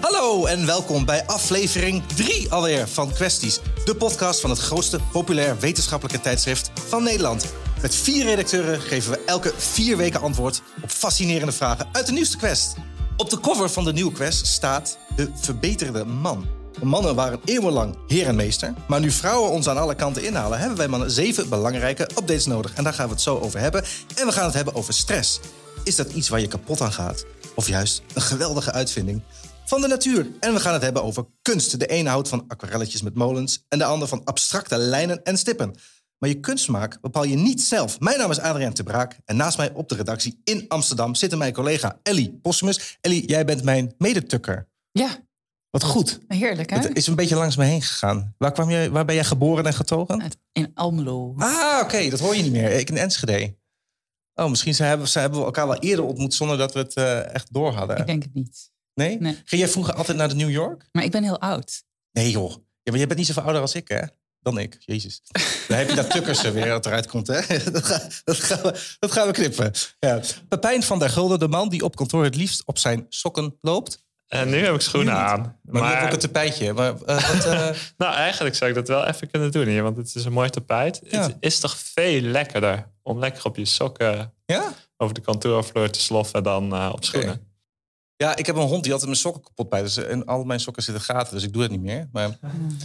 Hallo en welkom bij aflevering 3 alweer van Questies. De podcast van het grootste populair wetenschappelijke tijdschrift van Nederland. Met vier redacteuren geven we elke vier weken antwoord op fascinerende vragen uit de nieuwste quest. Op de cover van de nieuwe quest staat de verbeterde man. Mannen waren eeuwenlang heer en meester. Maar nu vrouwen ons aan alle kanten inhalen, hebben wij mannen zeven belangrijke updates nodig. En daar gaan we het zo over hebben. En we gaan het hebben over stress. Is dat iets waar je kapot aan gaat? Of juist een geweldige uitvinding? van de natuur. En we gaan het hebben over kunst. De ene houdt van aquarelletjes met molens en de ander van abstracte lijnen en stippen. Maar je kunstsmaak bepaal je niet zelf. Mijn naam is Adriaan Te Braak en naast mij op de redactie in Amsterdam zit mijn collega Ellie Possumus. Ellie, jij bent mijn medetukker. Ja. Wat goed. Heerlijk, hè? Het is een beetje langs me heen gegaan. Waar, kwam je, waar ben jij geboren en getogen? In Almelo. Ah, oké. Dat hoor je niet meer. Ik in Enschede. Oh, misschien zijn, hebben, hebben we elkaar wel eerder ontmoet zonder dat we het uh, echt door hadden. Ik denk het niet. Nee? Ging jij vroeger altijd naar de New York? Maar ik ben heel oud. Nee joh. Ja, maar jij bent niet zoveel ouder als ik, hè? Dan ik. Jezus. Dan heb je dat tukkersen weer dat eruit komt, hè? Dat, dat, gaan, we, dat gaan we knippen. Ja. Pepijn van der Gulden, de man die op kantoor het liefst op zijn sokken loopt. En nu heb ik schoenen aan. Maar, maar nu heb ik een tapijtje. Maar, uh, wat, uh... nou, eigenlijk zou ik dat wel even kunnen doen hier. Want het is een mooi tapijt. Ja. Het is toch veel lekkerder om lekker op je sokken ja? over de kantoorvloer te sloffen dan uh, op schoenen. Okay. Ja, ik heb een hond die altijd mijn sokken kapot bij. Dus, en al mijn sokken zitten gaten, dus ik doe het niet meer. Maar...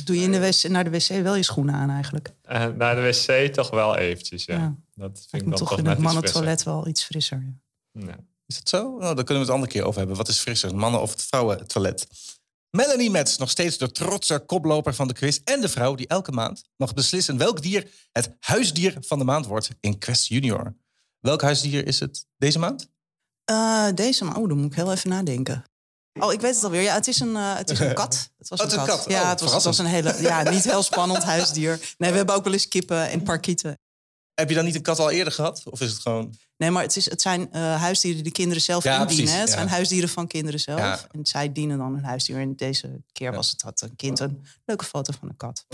Doe je in de wc, naar de wc wel je schoenen aan eigenlijk? Uh, naar de wc toch wel eventjes, ja. ja. Dat vind ik dan toch, toch in het mannentoilet wel iets frisser. Ja. Is dat zo? Nou, daar kunnen we het een andere keer over hebben. Wat is frisser, mannen- of het vrouwentoilet? Melanie Metz, nog steeds de trotse koploper van de quiz... en de vrouw die elke maand mag beslissen welk dier het huisdier van de maand wordt in Quest Junior. Welk huisdier is het deze maand? Uh, deze maand? Oh, dan moet ik heel even nadenken. Oh, ik weet het alweer. Ja, het is een, uh, het is een kat. Het was oh, een, kat. kat. Ja, oh, het, was, het was een hele, ja, niet heel spannend huisdier. Nee, we hebben ook wel eens kippen en parkieten. Heb je dan niet een kat al eerder gehad? Of is het gewoon... Nee, maar het, is, het zijn uh, huisdieren die de kinderen zelf ja, indienen. Precies, het ja. zijn huisdieren van kinderen zelf. Ja. En zij dienen dan een huisdier. En deze keer was het had een kind een leuke foto van een kat.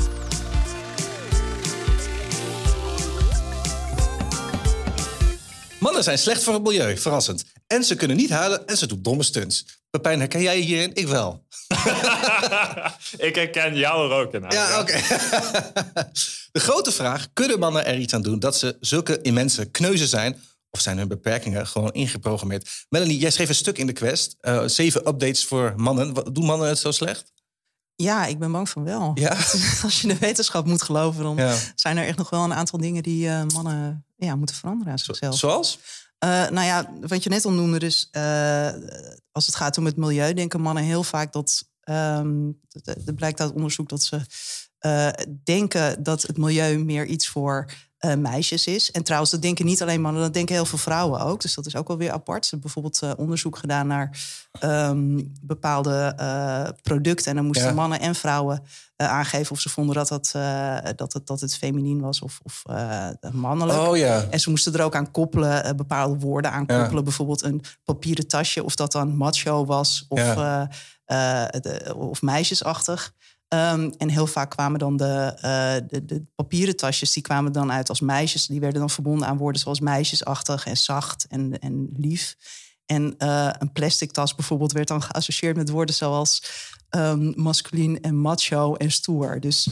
Mannen zijn slecht voor het milieu, verrassend. En ze kunnen niet huilen en ze doen domme stunts. Pepijn, herken jij je hierin? Ik wel. ik herken jou er ook in. Ja, oké. De grote vraag, kunnen mannen er iets aan doen... dat ze zulke immense kneuzen zijn... of zijn hun beperkingen gewoon ingeprogrammeerd? Melanie, jij schreef een stuk in de quest. Uh, zeven updates voor mannen. Doen mannen het zo slecht? Ja, ik ben bang van wel. Ja? Als je de wetenschap moet geloven... dan Ja. zijn er echt nog wel een aantal dingen... die uh, mannen ja, moeten veranderen aan zichzelf. Zoals? Uh, nou ja, wat je net al noemde, dus uh, als het gaat om het milieu, denken mannen heel vaak dat. Um, er blijkt uit onderzoek dat ze denken dat het milieu meer iets voor meisjes is. En trouwens, dat denken niet alleen mannen, dat denken heel veel vrouwen ook. Dus dat is ook wel weer apart. Ze hebben bijvoorbeeld onderzoek gedaan naar um, bepaalde producten. En dan moesten Ja. mannen en vrouwen aangeven of ze vonden dat, dat, dat, het, dat het feminien was of, of mannelijk. Oh ja. En ze moesten er ook aan koppelen, bepaalde woorden aan Ja. koppelen. Bijvoorbeeld een papieren tasje, of dat dan macho was of, eh, eh, de- of meisjesachtig. Ehm, en heel vaak kwamen dan de, eh, de, de papieren tasjes, die kwamen dan uit als meisjes. Die werden dan verbonden aan woorden zoals meisjesachtig en zacht en, en lief. En eh, een plastic tas bijvoorbeeld werd dan geassocieerd met woorden zoals masculien en macho en stoer. Dus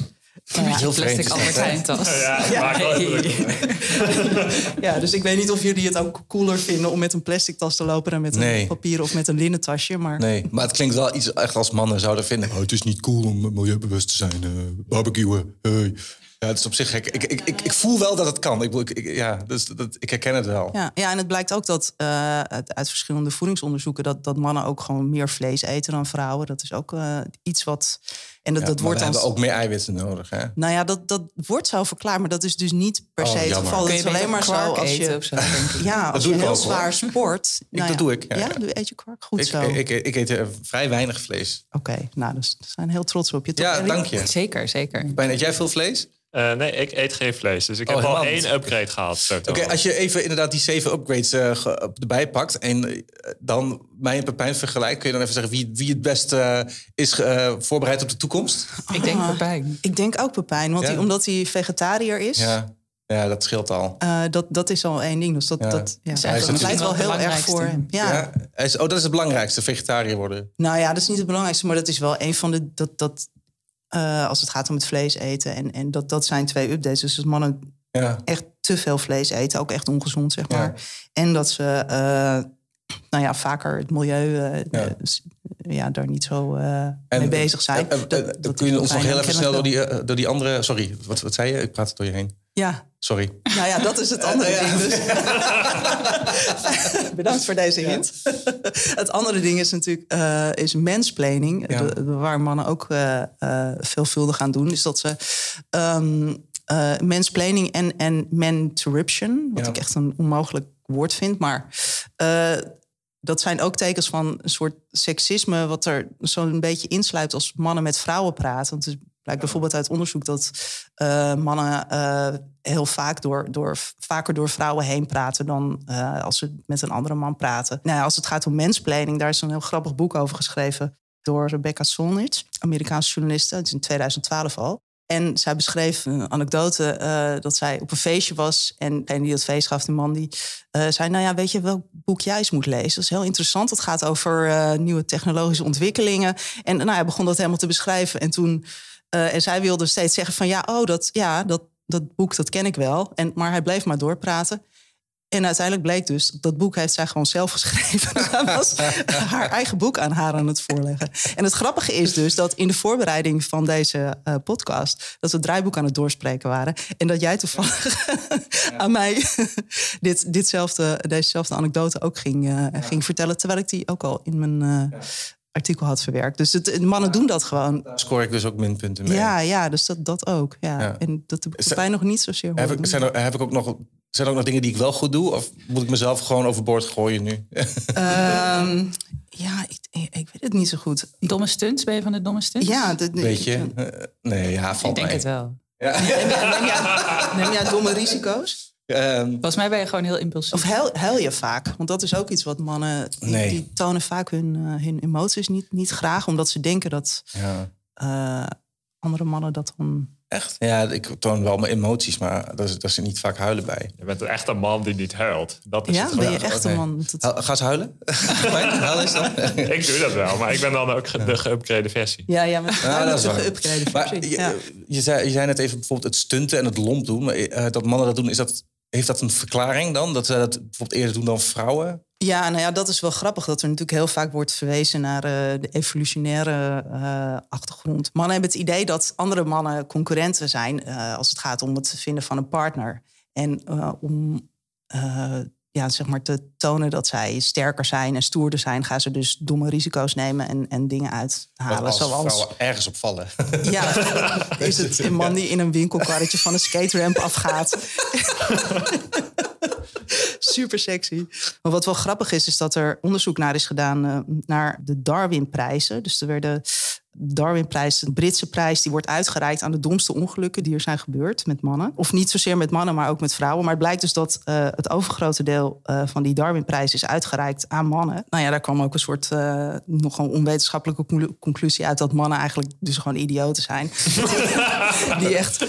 nou ja, Heel Plastic vreemd. Albert Heijn tas. Ja, Ja, ja, dus ik weet niet of jullie het ook cooler vinden om met een plastic tas te lopen dan met Nee. een papieren of met een linnen tasje. Maar Nee, maar het klinkt wel iets echt als mannen zouden vinden. Oh, het is niet cool om milieubewust te zijn. eh barbecuen. Hey. Ja, het is op zich gek. Ik, ik, ik, ik voel wel dat het kan. Ik, ik, ja, dus, dat, ik herken het wel. ja, ja, en het blijkt ook dat eh, uit, uit verschillende voedingsonderzoeken dat, dat mannen ook gewoon meer vlees eten dan vrouwen. Dat is ook eh, iets wat. En dat, Ja, dat maar wordt we dan. hebben ook meer eiwitten nodig. Hè? Nou ja, dat, dat wordt zo verklaard, maar dat is dus niet per Oh, se het jammer. geval. Je is alleen maar zo als eten je. of zo, denk ik. Ja, als doe je ik heel ook, hoor. zwaar sport. nou dat ja. doe ik, ja, Ja, ja. doe eet je kwark? Goed Ik, zo. ik, ik, ik eet eh, vrij weinig vlees. Oké, nou, dus we zijn heel trots op je. Toch, Ja, dank je. Zeker, zeker. Pijn, eet jij veel vlees? Uh, nee, ik eet geen vlees. Dus ik Oh, heb al één upgrade gehad. Oké, als je even inderdaad die zeven upgrades eh, ge- erbij pakt en eh, dan mij en Pepijn vergelijkt, kun je dan even zeggen wie, wie het best eh, is eh, voorbereid op de toekomst? Ik denk Ah. Pepijn. Ik denk ook Pepijn, want Ja. hij- omdat hij vegetariër is. Ja, ja dat scheelt al. eh, dat, dat is al één ding. Dus dat, Ja. dat, ja. is eigenlijk dat pleit wel heel erg voor hem. Ja. Ja. hij is- oh, dat is het belangrijkste, vegetariër worden. Nou ja, dat is niet het belangrijkste, maar dat is wel een van de. Dat, dat, eh, als het gaat om het vlees eten. En, en dat, dat zijn twee updates. Dus als mannen Ja. echt te veel vlees eten, ook echt ongezond, zeg Ja. maar. En dat ze eh, nou ja, vaker het milieu eh, Ja. eh, daar niet zo eh, En- mee bezig zijn. en- Dat- dat kun je ons nog heel even snel door die, eh, door die andere... Sorry, wat, wat zei je? Ik praat het door je heen. Ja, Sorry. nou ja, dat is het andere ding. Dus. Bedankt voor deze hint. het andere ding is natuurlijk eh, is mansplaining. Ja. De- de- waar mannen ook eh, eh, veelvuldig aan doen. Is dat ze eh, mansplaining en, en wat Ja. ik echt een onmogelijk woord vind. Maar eh, dat zijn ook tekens van een soort seksisme... wat er zo'n beetje insluit als mannen met vrouwen praten. Want het blijkt bijvoorbeeld uit onderzoek dat eh, mannen eh, heel vaak door, door, vaker door vrouwen heen praten dan eh, als ze met een andere man praten. Nou ja, als het gaat om mensplanning, daar is een heel grappig boek over geschreven door Rebecca Solnit, Amerikaanse journaliste. Het is in 2012 al. En zij beschreef een anekdote eh, dat zij op een feestje was. En degene die dat feest gaf, die man, die eh, zei... nou ja, weet je welk boek jij eens moet lezen? Dat is heel interessant. Het gaat over eh, nieuwe technologische ontwikkelingen. En nou, hij begon dat helemaal te beschrijven. En toen... en zij wilde steeds zeggen van... ja, oh, dat, ja, dat, dat boek, dat ken ik wel. En, maar hij bleef maar doorpraten. En uiteindelijk bleek dus, dat boek heeft zij gewoon zelf geschreven. Hij was haar eigen boek aan haar aan het voorleggen. En het grappige is dus dat in de voorbereiding van deze eh, podcast... dat we het draaiboek aan het doorspreken waren. En dat jij toevallig aan mij dit, ditzelfde, dezezelfde anekdote ook ging, eh, ging vertellen... terwijl ik die ook al in mijn eh, artikel had verwerkt. Dus het, mannen doen dat gewoon. Scoor ik dus ook minpunten mee. Ja, ja, dus dat, dat ook. Ja. Ja. En dat heb ik Is bij nog niet zozeer Heb ik, zijn, er, heb ik ook nog, zijn er ook nog dingen die ik wel goed doe? Of moet ik mezelf gewoon overboord gooien nu? Ehm, ja, ik, ik, ik weet het niet zo goed. Domme stunts, ben je van de domme stunts? Ja, Weet je? Eh, nee, ja, Ik valt denk mee. het wel. Ja. Jij, neem jij domme risico's? Ehm, Volgens mij ben je gewoon heel impulsief. Of huil, huil je vaak? Want dat is ook iets wat mannen... Die, Nee. die tonen vaak hun, eh, hun emoties niet, niet graag... omdat ze denken dat ja. eh, andere mannen dat dan... Echt? Ja, ik toon wel mijn emoties, maar daar is, daar zit niet vaak huilen bij. Je bent echt een man die niet huilt. Dat is Ja, het ben je echt een man? Dat- Huil- Ga ze huilen? Huil eens dan? Ik doe dat wel, maar ik ben dan ook de geüpgrade versie. ja, ja, met Ja, dat is de geüpgrade Maar versie. je, ja. je, zei, je zei net even bijvoorbeeld het stunten en het lomp doen. Maar, eh, dat mannen dat doen, is dat, heeft dat een verklaring dan? Dat ze dat bijvoorbeeld eerder doen dan vrouwen? Ja, nou ja, dat is wel grappig dat er natuurlijk heel vaak wordt verwezen naar eh, de evolutionaire eh, achtergrond. Mannen hebben het idee dat andere mannen concurrenten zijn eh, als het gaat om het vinden van een partner. En om ja, zeg maar te tonen dat zij sterker zijn en stoerder zijn, gaan ze dus domme risico's nemen en, en dingen uithalen. als zoals vrouwen ergens op vallen. ja, is het een man die in een winkelkarretje van een skateramp afgaat. Super sexy. Maar wat wel grappig is, is dat er onderzoek naar is gedaan eh, naar de Darwinprijzen. Dus er werden Darwinprijs, de Britse prijs, die wordt uitgereikt aan de domste ongelukken die er zijn gebeurd met mannen. Of niet zozeer met mannen, maar ook met vrouwen. Maar het blijkt dus dat eh, het overgrote deel eh, van die Darwinprijs is uitgereikt aan mannen. Nou ja, daar kwam ook een soort uh, nogal onwetenschappelijke conclu- conclusie uit dat mannen eigenlijk dus gewoon idioten zijn. die echt.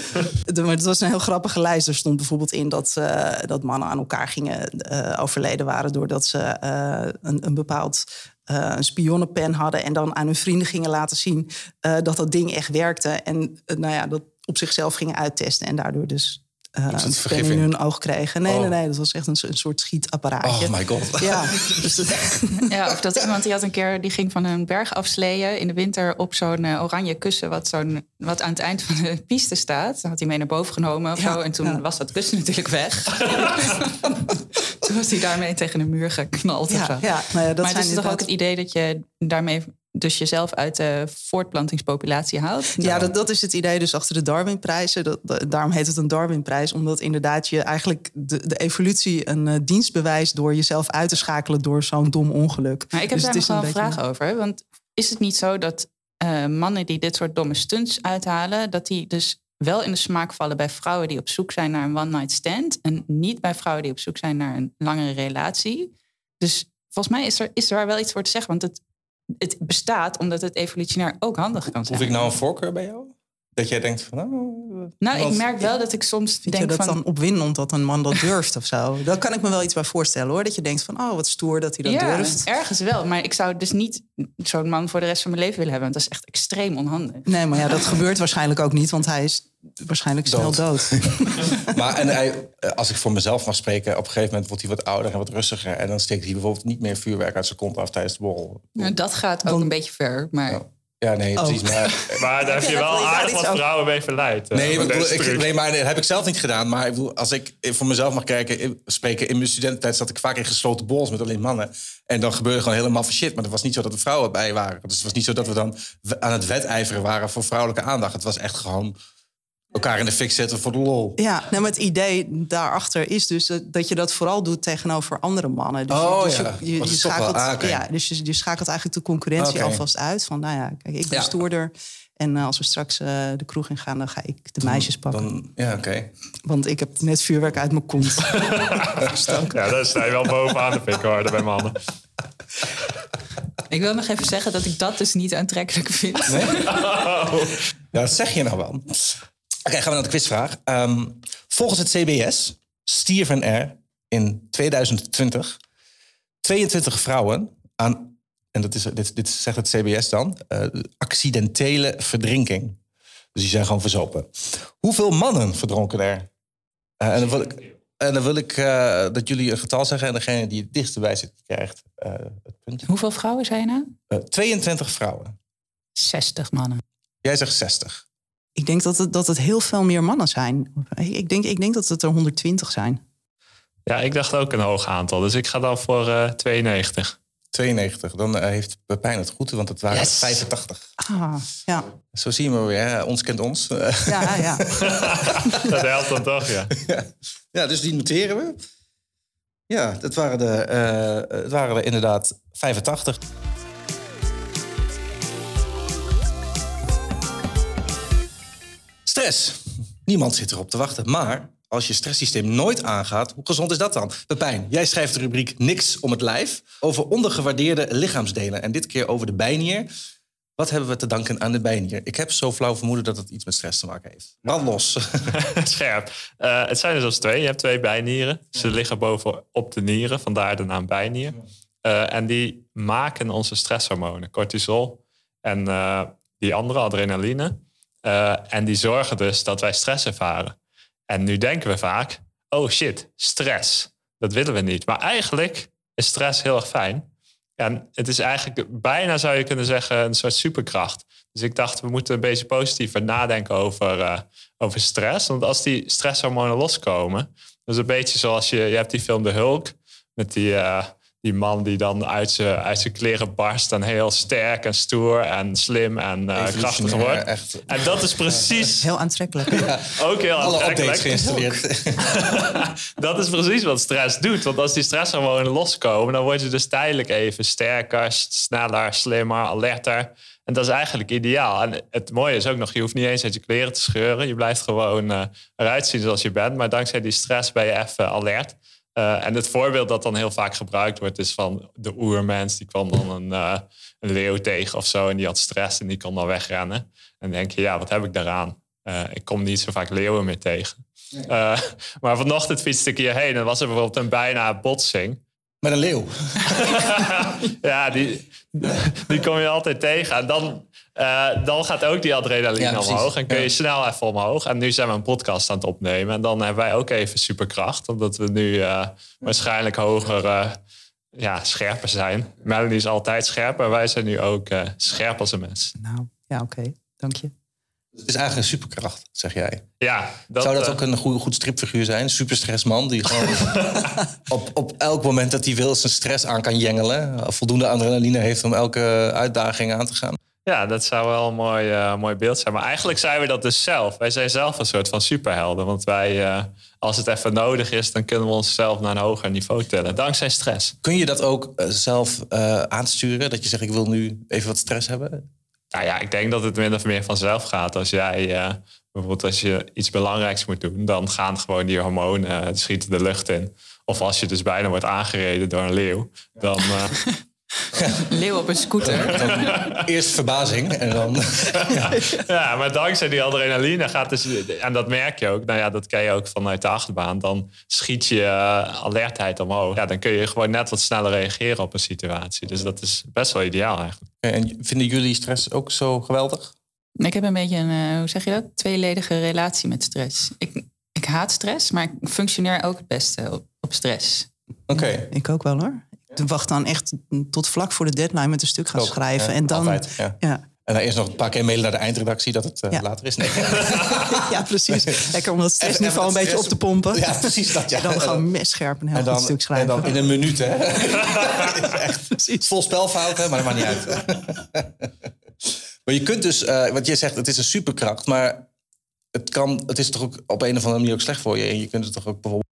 Maar het was een heel grappige lijst. Er stond bijvoorbeeld in dat, eh, dat mannen aan elkaar gingen eh, overleden waren doordat ze eh, een, een bepaald eh, een spionnenpen hadden en dan aan hun vrienden gingen laten zien eh, dat dat ding echt werkte. En eh, nou ja, dat op zichzelf gingen uittesten en daardoor dus eh, een pen in hun oog kregen. Nee, Oh. nee, nee, dat was echt een, so- een soort schietapparaatje. Oh my god. Ja, dus dat, Ja, of dat iemand die had een keer die ging van een berg afsleeën in de winter op zo'n eh, oranje kussen wat, zo'n, wat aan het eind van de piste staat. Dat had hij mee naar boven genomen of Ja, zo. En toen ja. was dat kussen natuurlijk weg. toen was hij daarmee tegen een muur geknald. of zo. ja, ja, nou ja, dat maar zijn het is toch ook het idee dat je daarmee dus jezelf uit de voortplantingspopulatie haalt? Ja, dat, dat is het idee dus achter de Darwinprijzen. Dat, dat- daarom heet het een Darwinprijs. Omdat inderdaad je eigenlijk de, de evolutie een eh, dienst bewijst... door jezelf uit te schakelen door zo'n dom ongeluk. Maar ik heb Dus daar nog wel een beetje- vraag over. Want is het niet zo dat eh, mannen die dit soort domme stunts uithalen... dat die dus wel in de smaak vallen bij vrouwen die op zoek zijn naar een one-night stand. En niet bij vrouwen die op zoek zijn naar een langere relatie. Dus volgens mij is er, is er wel iets voor te zeggen. Want het, het bestaat omdat het evolutionair ook handig kan zijn. Hoef ik nou een voorkeur bij jou? Dat jij denkt van... Oh, nou, ik merk wel dat ik soms Vind denk je dat van... dan opwindend dat een man dat durft of zo? Daar kan ik me wel iets bij voorstellen hoor. Dat je denkt van, oh wat stoer dat hij dat ja, durft. ergens wel. Maar ik zou dus niet zo'n man voor de rest van mijn leven willen hebben. Want dat is echt extreem onhandig. Nee, maar ja, dat gebeurt waarschijnlijk ook niet, want hij is waarschijnlijk snel Dood. dood. Maar en hij, als ik voor mezelf mag spreken, op een gegeven moment wordt hij wat ouder en wat rustiger. En dan steekt hij bijvoorbeeld niet meer vuurwerk uit zijn kont af tijdens de borrel. Nou, dat gaat ook een beetje ver. Maar Ja. Ja, nee, Oh. precies. Maar, Maar daar heb je wel aardig wat vrouwen mee verleid. eh, nee, ik bedoel, ik, nee, maar dat heb ik zelf niet gedaan. Maar ik bedoel, als ik voor mezelf mag kijken, in- spreken... in mijn studententijd zat ik vaak in gesloten borrels met alleen mannen. En dan gebeurde gewoon helemaal van shit. Maar het was niet zo dat er vrouwen bij waren. Dus het was niet zo dat we dan aan het wedijveren waren voor vrouwelijke aandacht. Het was echt gewoon elkaar in de fik zetten voor de lol. Ja, nou, maar het idee daarachter is dus dat, dat je dat vooral doet tegenover andere mannen. Dus Oh, dus ja. je, je, schakelt, ah, ja, dus je, je schakelt eigenlijk de concurrentie alvast uit. Van, nou ja, kijk, ik ben Ja. stoerder. En eh, als we straks eh, de kroeg in gaan, dan ga ik de meisjes pakken. Dan, ja, oké. Want ik heb net vuurwerk uit mijn kont. Ja, daar sta je wel bovenaan de pikorde bij mannen. ik wil nog even zeggen dat ik dat dus niet aantrekkelijk vind. Ja, dat zeg je nou wel. Oké, gaan we naar de quizvraag. Ehm, volgens het CBS stierven er in 2020 22 vrouwen aan, en dat is, dit, dit zegt het CBS dan, eh, accidentele verdrinking. Dus die zijn gewoon verzopen. Hoeveel mannen verdronken er? Eh, en dan wil ik, en dan wil ik eh, dat jullie een getal zeggen en degene die het dichtst bij zit krijgt het punt. Hoeveel vrouwen zijn er? Eh, 22 vrouwen. 60 mannen. Jij zegt 60. Ik denk dat het, dat het heel veel meer mannen zijn. Ik denk, ik denk dat het er 120 zijn. Ja, ik dacht ook een hoog aantal. Dus ik ga dan voor eh 92. 92. Dan eh, heeft Pepijn het goed, want het waren Yes. 85. Ah, ja. Zo zien we weer, hè? ons kent ons. Ja, ja. Dat helpt dan toch, ja. ja, dus die noteren we. Ja, dat waren, de, eh, het waren er inderdaad 85. Stress. Niemand zit erop te wachten. Maar als je stresssysteem nooit aangaat, hoe gezond is dat dan? Pepijn, jij schrijft de rubriek Niks om het lijf over ondergewaardeerde lichaamsdelen. En dit keer over de bijnier. Wat hebben we te danken aan de bijnier? Ik heb zo flauw vermoeden dat het iets met stress te maken heeft. Brand los. Scherp. Eh, het zijn er zelfs twee. Je hebt twee bijnieren. Ze liggen bovenop de nieren, vandaar de naam bijnier. Eh, en die maken onze stresshormonen, cortisol en eh, die andere, adrenaline. Eh, en die zorgen dus dat wij stress ervaren. En nu denken we vaak, oh shit, stress. Dat willen we niet. Maar eigenlijk is stress heel erg fijn. En het is eigenlijk bijna, zou je kunnen zeggen, een soort superkracht. Dus ik dacht, we moeten een beetje positiever nadenken over, eh, over stress. Want als die stresshormonen loskomen, dat is een beetje zoals je, je hebt die film De Hulk, met die, eh, die man die dan uit zijn uit zijn kleren barst en heel sterk en stoer en slim en eh, krachtig wordt. Echt. En dat is precies Heel aantrekkelijk. ook heel Alle aantrekkelijk. geïnstalleerd. Dat is precies wat stress doet. Want als die stresshormonen loskomen, dan word je dus tijdelijk even sterker, sneller, slimmer, alerter. En dat is eigenlijk ideaal. En het mooie is ook nog, je hoeft niet eens uit je kleren te scheuren. Je blijft gewoon eh, eruit zien zoals je bent. Maar dankzij die stress ben je even alert. Eh, en het voorbeeld dat dan heel vaak gebruikt wordt, is van de oermens. Die kwam dan een, eh, een leeuw tegen of zo. En die had stress en die kon dan wegrennen. En dan denk je, ja, wat heb ik daaraan? Eh, ik kom niet zo vaak leeuwen meer tegen. Maar vanochtend fietste ik hierheen en was er bijvoorbeeld een bijna botsing. Met een leeuw. ja, die, die kom je altijd tegen. En dan, eh, dan gaat ook die adrenaline Ja, omhoog. En kun je Ja. snel even omhoog. En nu zijn we een podcast aan het opnemen. En dan hebben wij ook even superkracht. Omdat we nu eh, waarschijnlijk hoger eh, ja, scherper zijn. Melanie is altijd scherp. Maar wij zijn nu ook eh, scherp als een mens. Nou, ja, oké. Dank je. Het is eigenlijk een superkracht, zeg jij. Ja, dat, Zou dat eh, ook een goed, goed stripfiguur zijn? Een superstressman die gewoon op, op elk moment dat hij wil zijn stress aan kan jengelen. Voldoende adrenaline heeft om elke uitdaging aan te gaan. Ja, dat zou wel een mooi, eh, mooi beeld zijn. Maar eigenlijk zijn we dat dus zelf. Wij zijn zelf een soort van superhelden. Want wij, eh, als het even nodig is, dan kunnen we onszelf naar een hoger niveau tillen. Dankzij stress. Kun je dat ook eh, zelf eh, aansturen? Dat je zegt, ik wil nu even wat stress hebben? Nou ja, ik denk dat het min of meer vanzelf gaat. Als jij uh, bijvoorbeeld als je iets belangrijks moet doen, dan gaan gewoon die hormonen uh, schieten de lucht in. Of als je dus bijna wordt aangereden door een leeuw, dan. Leeuw op een scooter. eerst verbazing en dan. ja. ja, maar dankzij die adrenaline gaat dus. En dat merk je ook. Nou ja, dat ken je ook vanuit de achterbaan. Dan schiet je alertheid omhoog. Ja, dan kun je gewoon net wat sneller reageren op een situatie. Dus dat is best wel ideaal eigenlijk. En vinden jullie stress ook zo geweldig? Ik heb een beetje een, hoe zeg je dat? Tweeledige relatie met stress. Ik, ik haat stress, maar ik functioneer ook het beste op, op stress. Oké. Ik ook wel hoor. Wacht dan echt tot vlak voor de deadline met een stuk gaan schrijven. ja, en dan. altijd, ja. Ja. En dan eerst nog een paar keer mailen naar de eindredactie dat het uh, Ja. later is. Nee. ja, precies. Lekker om dat stressniveau een beetje op te pompen. Ja, precies dat. Ja. En dan gewoon messcherp een heel en stuk en schrijven. dan in een minuut, hè? Echt Precies. vol spelfouten, maar dat maakt niet uit. maar je kunt dus, eh, wat je zegt, het is een superkracht, maar het, kan, het is toch ook op een of andere manier ook slecht voor je. En je kunt het toch ook bijvoorbeeld.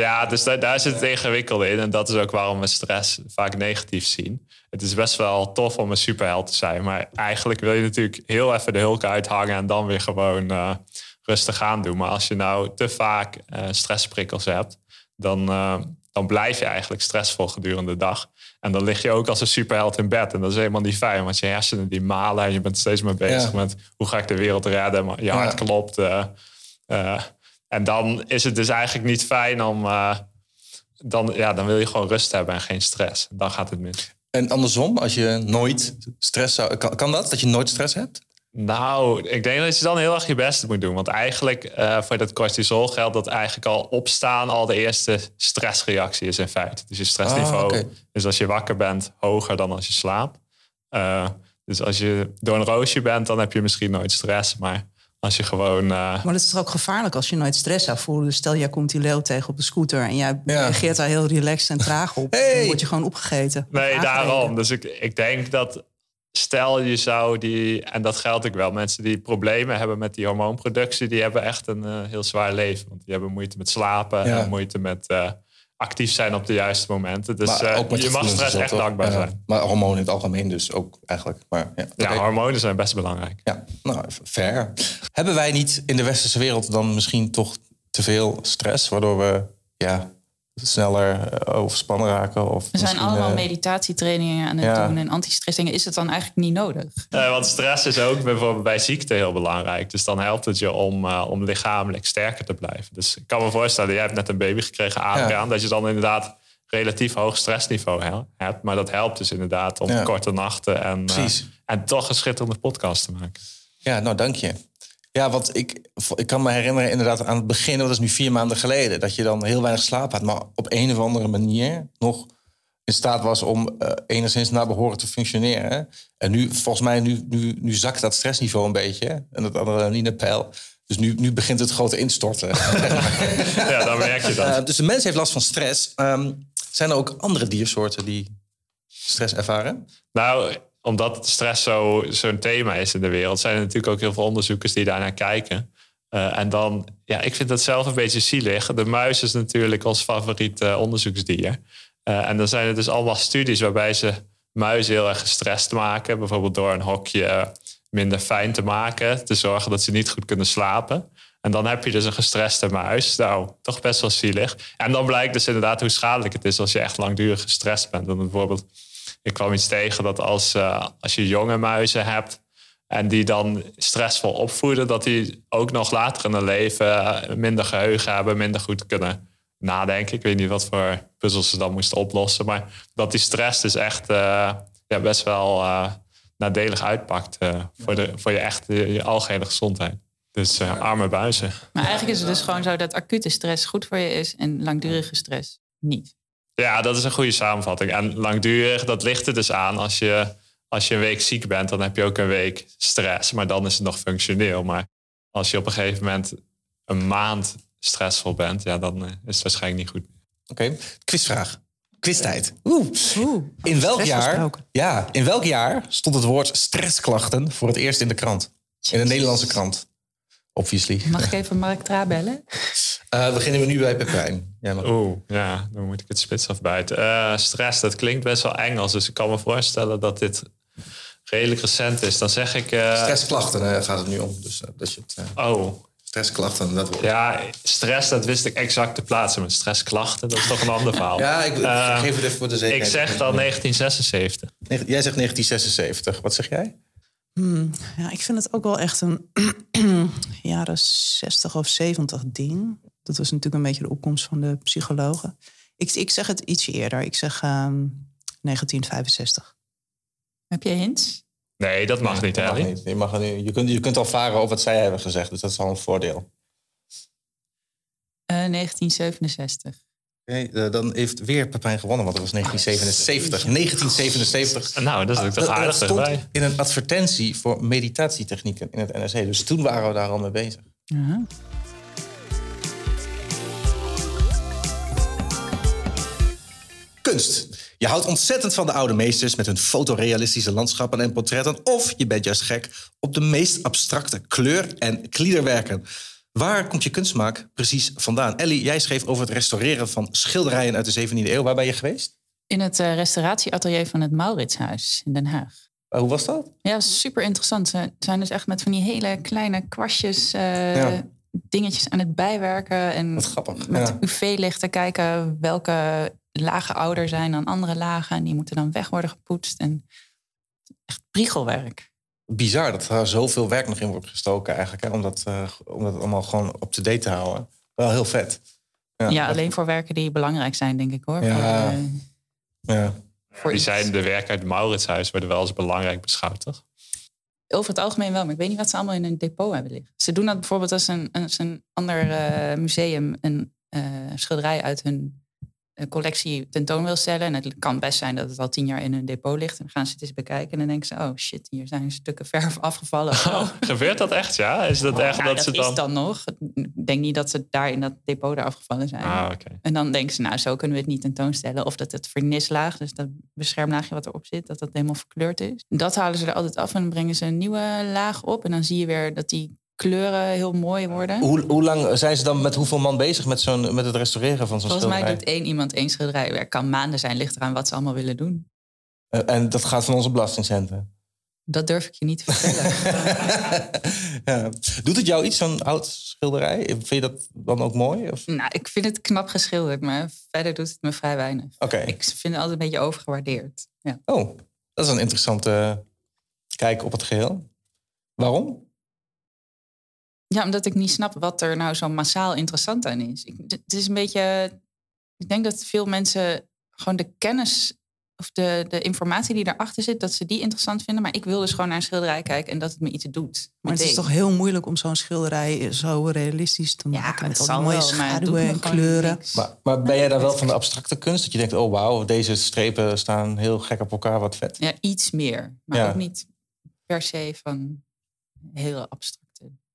Ja, dus daar, daar zit het ingewikkelde in. En dat is ook waarom we stress vaak negatief zien. Het is best wel tof om een superheld te zijn. Maar eigenlijk wil je natuurlijk heel even de hulk uithangen... en dan weer gewoon eh, rustig aan doen. Maar als je nou te vaak eh, stressprikkels hebt... Dan, eh, dan blijf je eigenlijk stressvol gedurende de dag. En dan lig je ook als een superheld in bed. En dat is helemaal niet fijn, want je hersenen die malen... en je bent steeds maar bezig Ja. met hoe ga ik de wereld redden. Maar je hart Ja. klopt... eh, en dan is het dus eigenlijk niet fijn om. eh, dan, ja, dan wil je gewoon rust hebben en geen stress. Dan gaat het mis. En andersom, als je nooit stress zou. Kan, kan dat? Dat je nooit stress hebt? Nou, ik denk dat je dan heel erg je best moet doen. Want eigenlijk eh, voor dat cortisol geldt dat eigenlijk al opstaan al de eerste stressreactie is in feite. Dus je stressniveau Ah, als je wakker bent hoger dan als je slaapt. Eh, dus als je door een roosje bent, dan heb je misschien nooit stress. Maar als je gewoon... eh, Maar het is toch ook gevaarlijk als je nooit stress zou voelen. Dus stel, jij komt die leeuw tegen op de scooter... en jij Ja. reageert daar heel relaxed en traag op. Hey! Dan word je gewoon opgegeten. Nee, daarom. Dus ik, ik denk dat stel je zou die, en dat geldt ook wel, mensen die problemen hebben met die hormoonproductie, die hebben echt een eh, heel zwaar leven. Want die hebben moeite met slapen Ja. en moeite met eh, actief zijn op de juiste momenten. Dus eh, je mag stress echt dankbaar zijn. Maar hormonen in het algemeen dus ook eigenlijk. Maar, ja, Ja, hormonen zijn best belangrijk. Ja, nou, fair. Hebben wij niet in de westerse wereld dan misschien toch te veel stress, waardoor we ja, sneller eh, overspannen raken? Of Er zijn allemaal eh, meditatietrainingen aan het ja. doen en antistressdingen. Is het dan eigenlijk niet nodig? Eh, want stress is ook bijvoorbeeld bij ziekte heel belangrijk. Dus dan helpt het je om, eh, om lichamelijk sterker te blijven. Dus ik kan me voorstellen, jij hebt net een baby gekregen, Adriaan, dat je dan inderdaad relatief hoog stressniveau he- hebt. Maar dat helpt dus inderdaad om Ja. korte nachten en, eh, en toch een schitterende podcast te maken. Ja, nou dank je. Ja, want ik, ik kan me herinneren inderdaad aan het begin, dat is nu vier maanden geleden, dat je dan heel weinig slaap had, maar op een of andere manier nog in staat was om eh, enigszins naar behoren te functioneren. En nu, volgens mij, nu, nu, nu zakt dat stressniveau een beetje en dat adrenalinepeil. Dus nu, nu begint het grote instorten. Ja, dan merk je dat. Eh, dus de mens heeft last van stress. Ehm, zijn er ook andere diersoorten die stress ervaren? Nou, omdat stress zo- zo'n thema is in de wereld, zijn er natuurlijk ook heel veel onderzoekers die daarnaar kijken. Eh, en dan, ja, ik vind dat zelf een beetje zielig. De muis is natuurlijk ons favoriete onderzoeksdier. Eh, en dan zijn er dus allemaal studies waarbij ze muizen heel erg gestrest maken. Bijvoorbeeld door een hokje minder fijn te maken, te zorgen dat ze niet goed kunnen slapen. En dan heb je dus een gestreste muis. Nou, toch best wel zielig. En dan blijkt dus inderdaad hoe schadelijk het is als je echt langdurig gestrest bent. Dan bijvoorbeeld ik kwam iets tegen dat als, eh, als je jonge muizen hebt en die dan stressvol opvoeden, dat die ook nog later in hun leven eh, minder geheugen hebben, minder goed kunnen nadenken. Ik weet niet wat voor puzzels ze dan moesten oplossen, maar dat die stress dus echt eh, ja, best wel nadelig uitpakt voor, de, voor je echt je, je algehele gezondheid. Dus arme buizen. Maar eigenlijk is het dus gewoon zo dat acute stress goed voor je is en langdurige stress niet. Ja, dat is een goede samenvatting. En langdurig, dat ligt er dus aan. Als je, als je een week ziek bent, dan heb je ook een week stress. Maar dan is het nog functioneel. Maar als je op een gegeven moment een maand stressvol bent, ja, dan eh, is het waarschijnlijk niet goed. Oké, quizvraag. Quiztijd. Oeh. Oeh, In welk, jaar, ja, in welk jaar stond het woord stressklachten voor het eerst in de krant? In een Nederlandse krant. Obviously. Mag ik even Mark Tra bellen? Eh, beginnen we nu bij Pepijn. Ja, maar- Oeh, ja, dan moet ik het spits afbijten. Eh, stress, dat klinkt best wel Engels. Dus ik kan me voorstellen dat dit redelijk recent is, dan zeg ik... eh, Stressklachten gaat het nu om. Dus dat je het, oh, stressklachten, dat wordt. ja, stress, dat wist ik exact te plaatsen. Met stressklachten, dat is toch een ander verhaal. Ja, ik, ik geef het even voor de ik zekerheid. zeg dan 1976. Negen- Jij zegt 1976. Wat zeg jij? Hmm, ja, ik vind het ook wel echt een jaren 60 of 70 ding. Dat was natuurlijk een beetje de opkomst van de psychologen. Ik, ik zeg het ietsje eerder. Ik zeg ehm, 1965. Heb je hints? Nee, dat mag niet, Dat mag niet. Je, mag, er nu- je, kunt, je kunt al varen over wat zij hebben gezegd. Dus dat is al een voordeel. Eh, 1967. Oké, eh, dan heeft weer Pepijn gewonnen, want dat was 1977. 1977. Nou, dat is ook toch Dat- dat aardig stond erbij. in een advertentie voor meditatietechnieken in het NRC. Dus toen waren we daar al mee bezig. Kunst. Je houdt ontzettend van de oude meesters met hun fotorealistische landschappen en portretten. Of je bent juist gek op de meest abstracte kleur- en kliederwerken. Waar komt je kunstsmaak precies vandaan? Ellie, jij schreef over het restaureren van schilderijen uit de 17e eeuw. Waar ben je geweest? In het eh, restauratieatelier van het Mauritshuis in Den Haag. Eh, hoe was dat? Ja, super interessant. Ze zijn dus echt met van die hele kleine kwastjes, eh, Ja. dingetjes aan het bijwerken. En Wat grappig. met Ja. UV-lichten kijken welke lagen ouder zijn dan andere lagen. En die moeten dan weg worden gepoetst. En echt priegelwerk. Bizar dat er zoveel werk nog in wordt gestoken eigenlijk. Hè? Om, dat, eh, om dat allemaal gewoon up-to-date te houden. Wel heel vet. Ja, alleen voor werken die belangrijk zijn, denk ik hoor. Ja. Voor, eh, Ja. voor Die iets. zijn de werken uit het Mauritshuis worden wel als belangrijk beschouwd, toch? Over het algemeen wel, maar ik weet niet wat ze allemaal in een depot hebben liggen. Ze doen dat bijvoorbeeld als een, als een ander eh, museum een eh, schilderij uit hun eh, collectie tentoon wil stellen. En het kan best zijn dat het al tien jaar in hun depot ligt. En dan gaan ze het eens bekijken en dan denken ze, oh shit, hier zijn stukken verf afgevallen. Oh, gebeurt dat echt, ja? Is dat echt Ja, dat, dat ze is dan... dan nog. Ik denk niet dat ze daar in dat depot daar afgevallen zijn. Ah. En dan denken ze, nou, zo kunnen we het niet tentoonstellen. Of dat het vernislaag, dus dat beschermlaagje wat erop zit, dat dat helemaal verkleurd is. Dat halen ze er altijd af en dan brengen ze een nieuwe laag op. En dan zie je weer dat die kleuren heel mooi worden. Hoe, hoe lang zijn ze dan met hoeveel man bezig met, zo'n, met het restaureren van zo'n Volgens mij schilderij? doet één iemand één schilderij. Het kan maanden zijn, ligt eraan wat ze allemaal willen doen. Eh, en dat gaat van onze belastingcenten. Dat durf ik je niet te vertellen. ja. Doet het jou iets, zo'n oud schilderij? Vind je dat dan ook mooi? Of? nou, ik vind het knap geschilderd, maar verder doet het me vrij weinig. Oké. Ik vind het altijd een beetje overgewaardeerd. Ja. Oh, dat is een interessante kijk op het geheel. Waarom? Ja, omdat ik niet snap wat er nou zo massaal interessant aan is. Ik, het is een beetje. Ik denk dat veel mensen gewoon de kennis of de, de informatie die daarachter zit, dat ze die interessant vinden. Maar ik wil dus gewoon naar een schilderij kijken en dat het me iets doet. Maar het is toch heel moeilijk om zo'n schilderij zo realistisch te Ja, maken. het met al mooie schaduwen en kleuren. Maar, maar ben jij daar wel van de abstracte kunst? Dat je denkt, oh wauw, deze strepen staan heel gek op elkaar, wat vet. Ja, iets meer. Maar Ja. ook niet per se van hele abstracte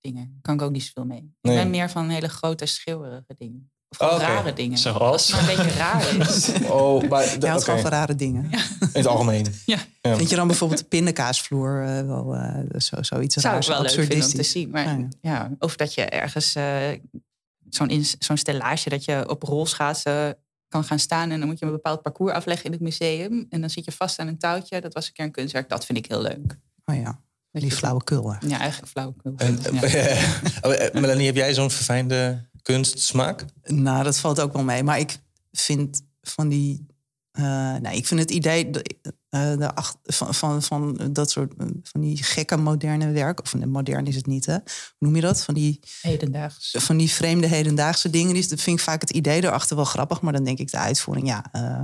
dingen. Kan ik ook niet zoveel mee. Nee. Ik ben meer van hele grote schilderige dingen. Of Oh, rare dingen. Zoals? Als het maar een beetje raar is. Oh, maar Je houdt gewoon van rare dingen. in het algemeen. ja. Ja. Vind je dan bijvoorbeeld de pindakaasvloer eh, wel eh, zo, zoiets zou ik raars, wel leuk vinden om te absurdistisch? zien. Maar Ja, ja. ja, of dat je ergens eh, zo'n zo'n stellage dat je op rolschaatsen kan gaan staan en dan moet je een bepaald parcours afleggen in het museum en dan zit je vast aan een touwtje. Dat was een keer een kunstwerk. Dat vind ik heel leuk. Oh ja, Dat die flauwekul. Ja, eigenlijk flauwekul. En, Ja. Oh, eh, Melanie, heb jij zo'n verfijnde kunstsmaak? Nou, dat valt ook wel mee. Maar ik vind van die. eh, nee, ik vind het idee de, eh, de ach- van, van, van dat soort van die gekke moderne werk. Of modern is het niet, hè? Hoe noem je dat? Van die, Hedendaags. van die vreemde hedendaagse dingen. Die, dat vind ik vaak het idee erachter wel grappig. Maar dan denk ik de uitvoering, ja. eh,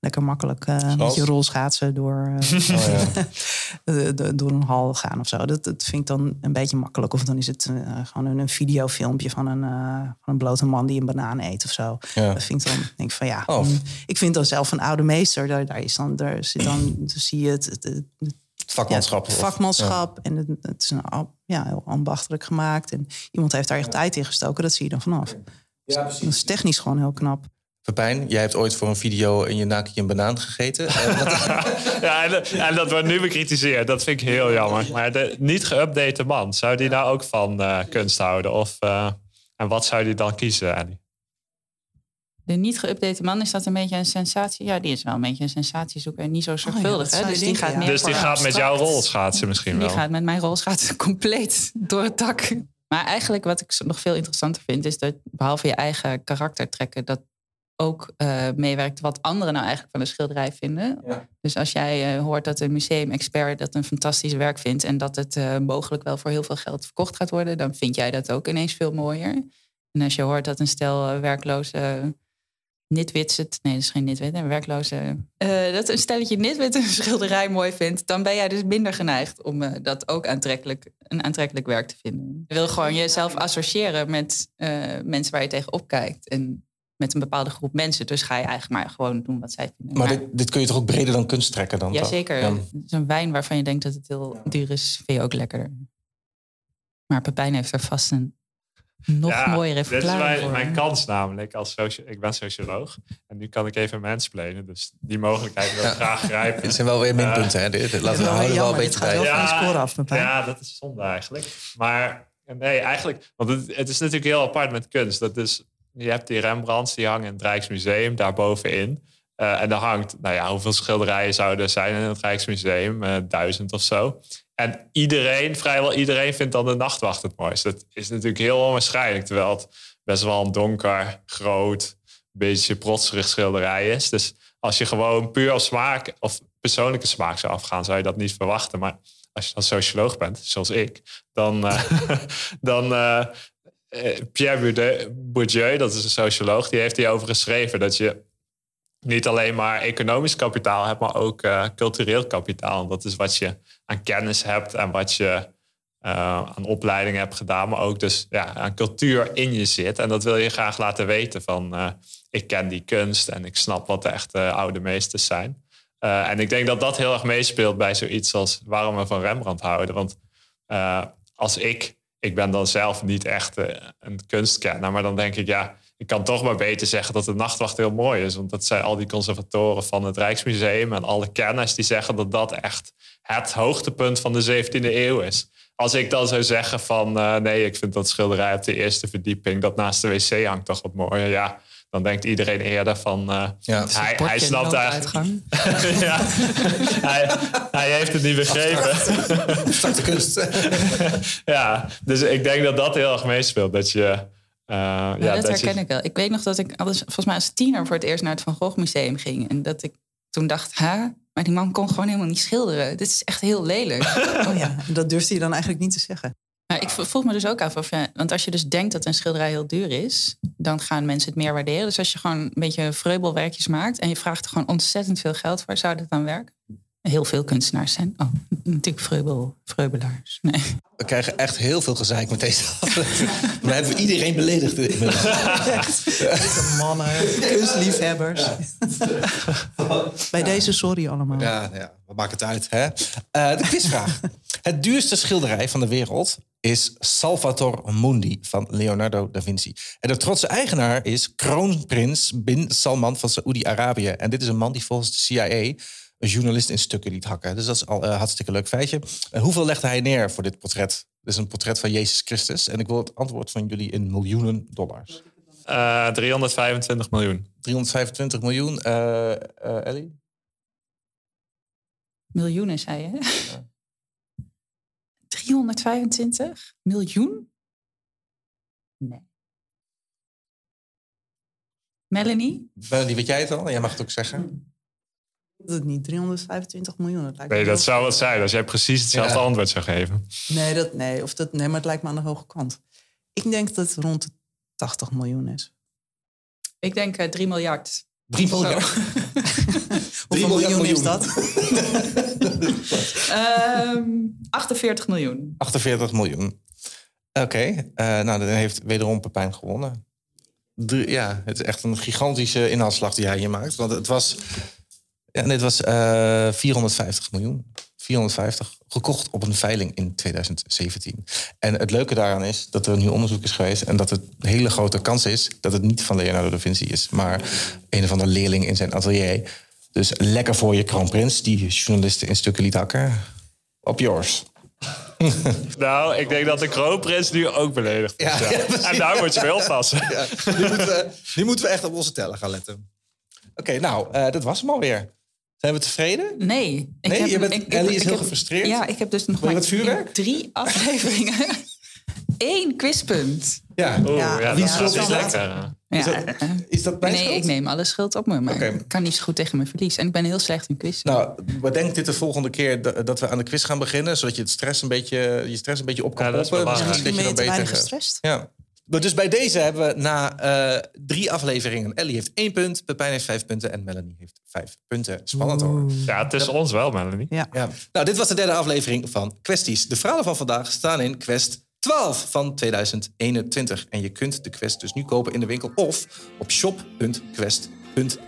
lekker makkelijk eh, met je rolschaatsen door, eh, Oh, ja. door een hal gaan of zo. Dat, dat vind ik dan een beetje makkelijk. Of dan is het eh, gewoon een, videofilmpje van een, van een blote man die een banaan eet of zo. Ja. Dat vind ik dan, denk ik van ja. Oh. mm, Ik vind dan zelf een oude meester. Daar, daar, is dan, daar zit dan, dan zie je het, het, het- Het ja, vakmanschap. of- vakmanschap. En het, het is een, ja, heel ambachtelijk gemaakt. En iemand heeft daar echt tijd in gestoken. Dat zie je dan vanaf. Ja, Dat is technisch gewoon heel knap. Pepijn, jij hebt ooit voor een video in je naakje een banaan gegeten. Eh, Ja, en, en dat wordt nu bekritiseerd. Dat vind ik heel jammer. Maar de niet geüpdate man, zou die nou ook van eh, kunst houden? Of, eh, en wat zou die dan kiezen, Ellie? De niet geüpdate man, is dat een beetje een sensatie? Ja, die is wel een beetje een sensatiezoeker en niet zo zorgvuldig. dat zou hè? je Dus die gaat ja. meer Dus die gaat met jouw rol schaatsen misschien Die wel. gaat met mijn rolschaatsen compleet door het dak. Maar eigenlijk wat ik nog veel interessanter vind... is dat behalve je eigen karakter trekken... dat ook eh, meewerkt wat anderen nou eigenlijk van een schilderij vinden. Ja. Dus als jij eh, hoort dat een museumexpert dat een fantastisch werk vindt... en dat het eh, mogelijk wel voor heel veel geld verkocht gaat worden... dan vind jij dat ook ineens veel mooier. En als je hoort dat een stel werkloze nitwits het... Nee, dat is geen nitwit, een werkloze... dat een stelletje nitwit een schilderij mooi vindt... dan ben jij dus minder geneigd om dat ook aantrekkelijk, een aantrekkelijk werk te vinden. Je wil gewoon jezelf associëren met mensen waar je tegenop kijkt... en met een bepaalde groep mensen. Dus ga je eigenlijk maar gewoon doen wat zij vinden. Maar dit, dit kun je toch ook breder dan kunst trekken dan? Jazeker. Ja. Het is een wijn waarvan je denkt dat het heel duur is, vind je ook lekkerder. Maar Pepijn heeft er vast een nog Ja, mooiere Dit is verklaring mijn, mijn kans namelijk. Als soci ik ben socioloog. En nu kan ik even mansplainen. Dus die mogelijkheid wil ik graag grijpen. Dit zijn wel weer minpunten, hè? Dit. Laten we wel houden wel een beetje bij. score af, Pepijn. ja, dat is zonde eigenlijk. Maar nee, eigenlijk... Want het, het is natuurlijk heel apart met kunst. Dat is, je hebt die Rembrandts, die hangen in het Rijksmuseum, daarbovenin. Eh en daar hangt, nou ja, hoeveel schilderijen zouden er zijn in het Rijksmuseum? Eh, duizend of zo. En iedereen, vrijwel iedereen, vindt dan de nachtwacht het mooiste. Dat is natuurlijk heel onwaarschijnlijk. Terwijl het best wel een donker, groot, beetje protserig schilderij is. Dus als je gewoon puur op smaak of persoonlijke smaak zou afgaan, zou je dat niet verwachten. Maar als je dan socioloog bent, zoals ik, dan, eh, dan Pierre Bourdieu, dat is een socioloog, die heeft hierover geschreven dat je niet alleen maar economisch kapitaal hebt, maar ook eh, cultureel kapitaal. Dat is wat je aan kennis hebt en wat je eh, aan opleiding hebt gedaan, maar ook dus ja, aan cultuur in je zit. En dat wil je graag laten weten van eh, ik ken die kunst en ik snap wat de echte oude meesters zijn. Eh, en ik denk dat dat heel erg meespeelt bij zoiets als waarom we van Rembrandt houden. Want eh, als ik, ik ben dan zelf niet echt eh, een kunstkenner, maar dan denk ik ja, ik kan toch maar beter zeggen dat de nachtwacht heel mooi is. Want dat zijn al die conservatoren van het Rijksmuseum en alle kenners die zeggen dat dat echt het hoogtepunt van de 17e eeuw is. Als ik dan zou zeggen van eh, nee, ik vind dat schilderij op de eerste verdieping dat naast de wc hangt toch wat mooier. Ja, dan denkt iedereen eerder van eh, Ja. hij, hij snapt eigenlijk. ja, hij, hij heeft het niet begrepen. Abstracte kunst. ja, dus ik denk dat dat heel erg meespeelt. Dat je. eh, Ja, ja, dat herken je, ik wel. Ik weet nog dat ik alles, volgens mij als tiener voor het eerst naar het Van Gogh Museum ging. En dat ik toen dacht, ha, maar die man kon gewoon helemaal niet schilderen. Dit is echt heel lelijk. Oh ja, dat durfde je dan eigenlijk niet te zeggen. Maar ik vroeg me dus ook af of je, want als je dus denkt dat een schilderij heel duur is, dan gaan mensen het meer waarderen. Dus als je gewoon een beetje vreubelwerkjes maakt en je vraagt er gewoon ontzettend veel geld voor, zou dat dan werken? Heel veel kunstenaars zijn. Oh, natuurlijk vreubel, vreubelaars. Nee. We krijgen echt heel veel gezeik met deze aflevering. We hebben iedereen beledigd. Deze mannen, kunstliefhebbers. Bij deze sorry allemaal. Ja, ja, wat maakt het uit, hè? Eh, de quizvraag. het duurste schilderij van de wereld is Salvator Mundi van Leonardo da Vinci. En de trotse eigenaar is kroonprins Bin Salman van Saoedi-Arabië. En dit is een man die volgens de CIA een journalist in stukken liet hakken. Dus dat is al een hartstikke leuk feitje. En hoeveel legde hij neer voor dit portret? Dit is een portret van Jezus Christus. En ik wil het antwoord van jullie in miljoenen dollars. eh, 325 miljoen. 325 miljoen. eh eh, Ellie? Miljoenen, zei je? 325 miljoen? Nee. Melanie? Melanie, weet jij het al? Jij mag het ook zeggen. Dat het niet 325 miljoen. Dat lijkt me Nee, dat zou wat zijn als jij precies hetzelfde Ja. antwoord zou geven. Nee, dat, nee, of dat, nee, maar het lijkt me aan de hoge kant. Ik denk dat het rond de 80 miljoen is. Ik denk eh 3 miljard. 3 miljard. Hoeveel miljard miljoen is dat? Ehm 48 miljoen. 48 miljoen. Oké, eh, nou dan heeft wederom Pepijn gewonnen. Ja, het is echt een gigantische inhaalslag die hij hier maakt. Want het was, ja, dit was eh 450 miljoen. 450, gekocht op een veiling in 2017. En het leuke daaraan is dat er nu onderzoek is geweest... en dat het een hele grote kans is dat het niet van Leonardo da Vinci is... maar een of andere leerling in zijn atelier. Dus lekker voor je kroonprins, die journalisten in stukken liet hakken. Op yours. Nou, ik denk dat de kroonprins nu ook beledigd is. Ja, Ja, ja, precies. en daar moet je mee oppassen. Ja, nu, moeten we, nu moeten we echt op onze tellen gaan letten. Oké, nou, eh, dat was hem alweer. Zijn we tevreden? Nee. Ik Nee, je bent- ik- Ellie is ik heel heb- gefrustreerd. Ja, ik heb dus nog maar vuurwerk? drie afleveringen één quizpunt. Ja. Oeh, Ja, dat schuld is dat? lekker. Is Ja, dat, is dat mijn nee, schuld? ik neem alle schuld op me, maar ik kan niet zo goed tegen mijn verlies. En ik ben heel slecht in quiz. Nou, bedenk dit de volgende keer dat dat we aan de quiz gaan beginnen, zodat je het stress een beetje, je stress een beetje op kan Ja, dat is poppen. Misschien je dan te beter. gestrest. Ja. Maar dus bij deze hebben we na eh, drie afleveringen. Ellie heeft één punt, Pepijn heeft vijf punten en Melanie heeft vijf punten. Spannend hoor. Ja, het is ons wel, Melanie. Ja. Ja. Nou, dit was de derde aflevering van Questies. De verhalen van vandaag staan in Quest 12 van 2021. En je kunt de Quest dus nu kopen in de winkel of op shop.quest.nl.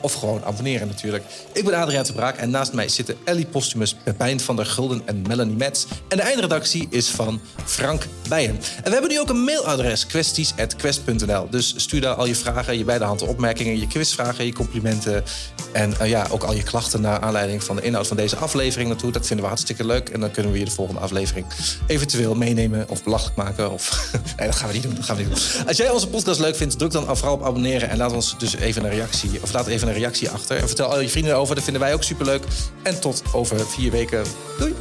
Of gewoon abonneren natuurlijk. Ik ben Adriaan de Braak en naast mij zitten Ellie Postumus, Pepijn van der Gulden en Melanie Metz. En de eindredactie is van Frank Bijen. En we hebben nu ook een mailadres, kwesties.quest.nl. Dus stuur daar al je vragen, je beide handen opmerkingen, je quizvragen, je complimenten. En eh, ja, ook al je klachten naar aanleiding van de inhoud van deze aflevering naartoe. Dat vinden we hartstikke leuk. En dan kunnen we je de volgende aflevering eventueel meenemen of belachelijk maken. Of nee, dat gaan we niet doen. Dat gaan we niet doen. Als jij onze podcast leuk vindt, druk dan vooral op abonneren. En laat ons dus even een of laat even een reactie achter. En vertel al je vrienden over. Dat vinden wij ook superleuk. En tot over vier weken. Doei!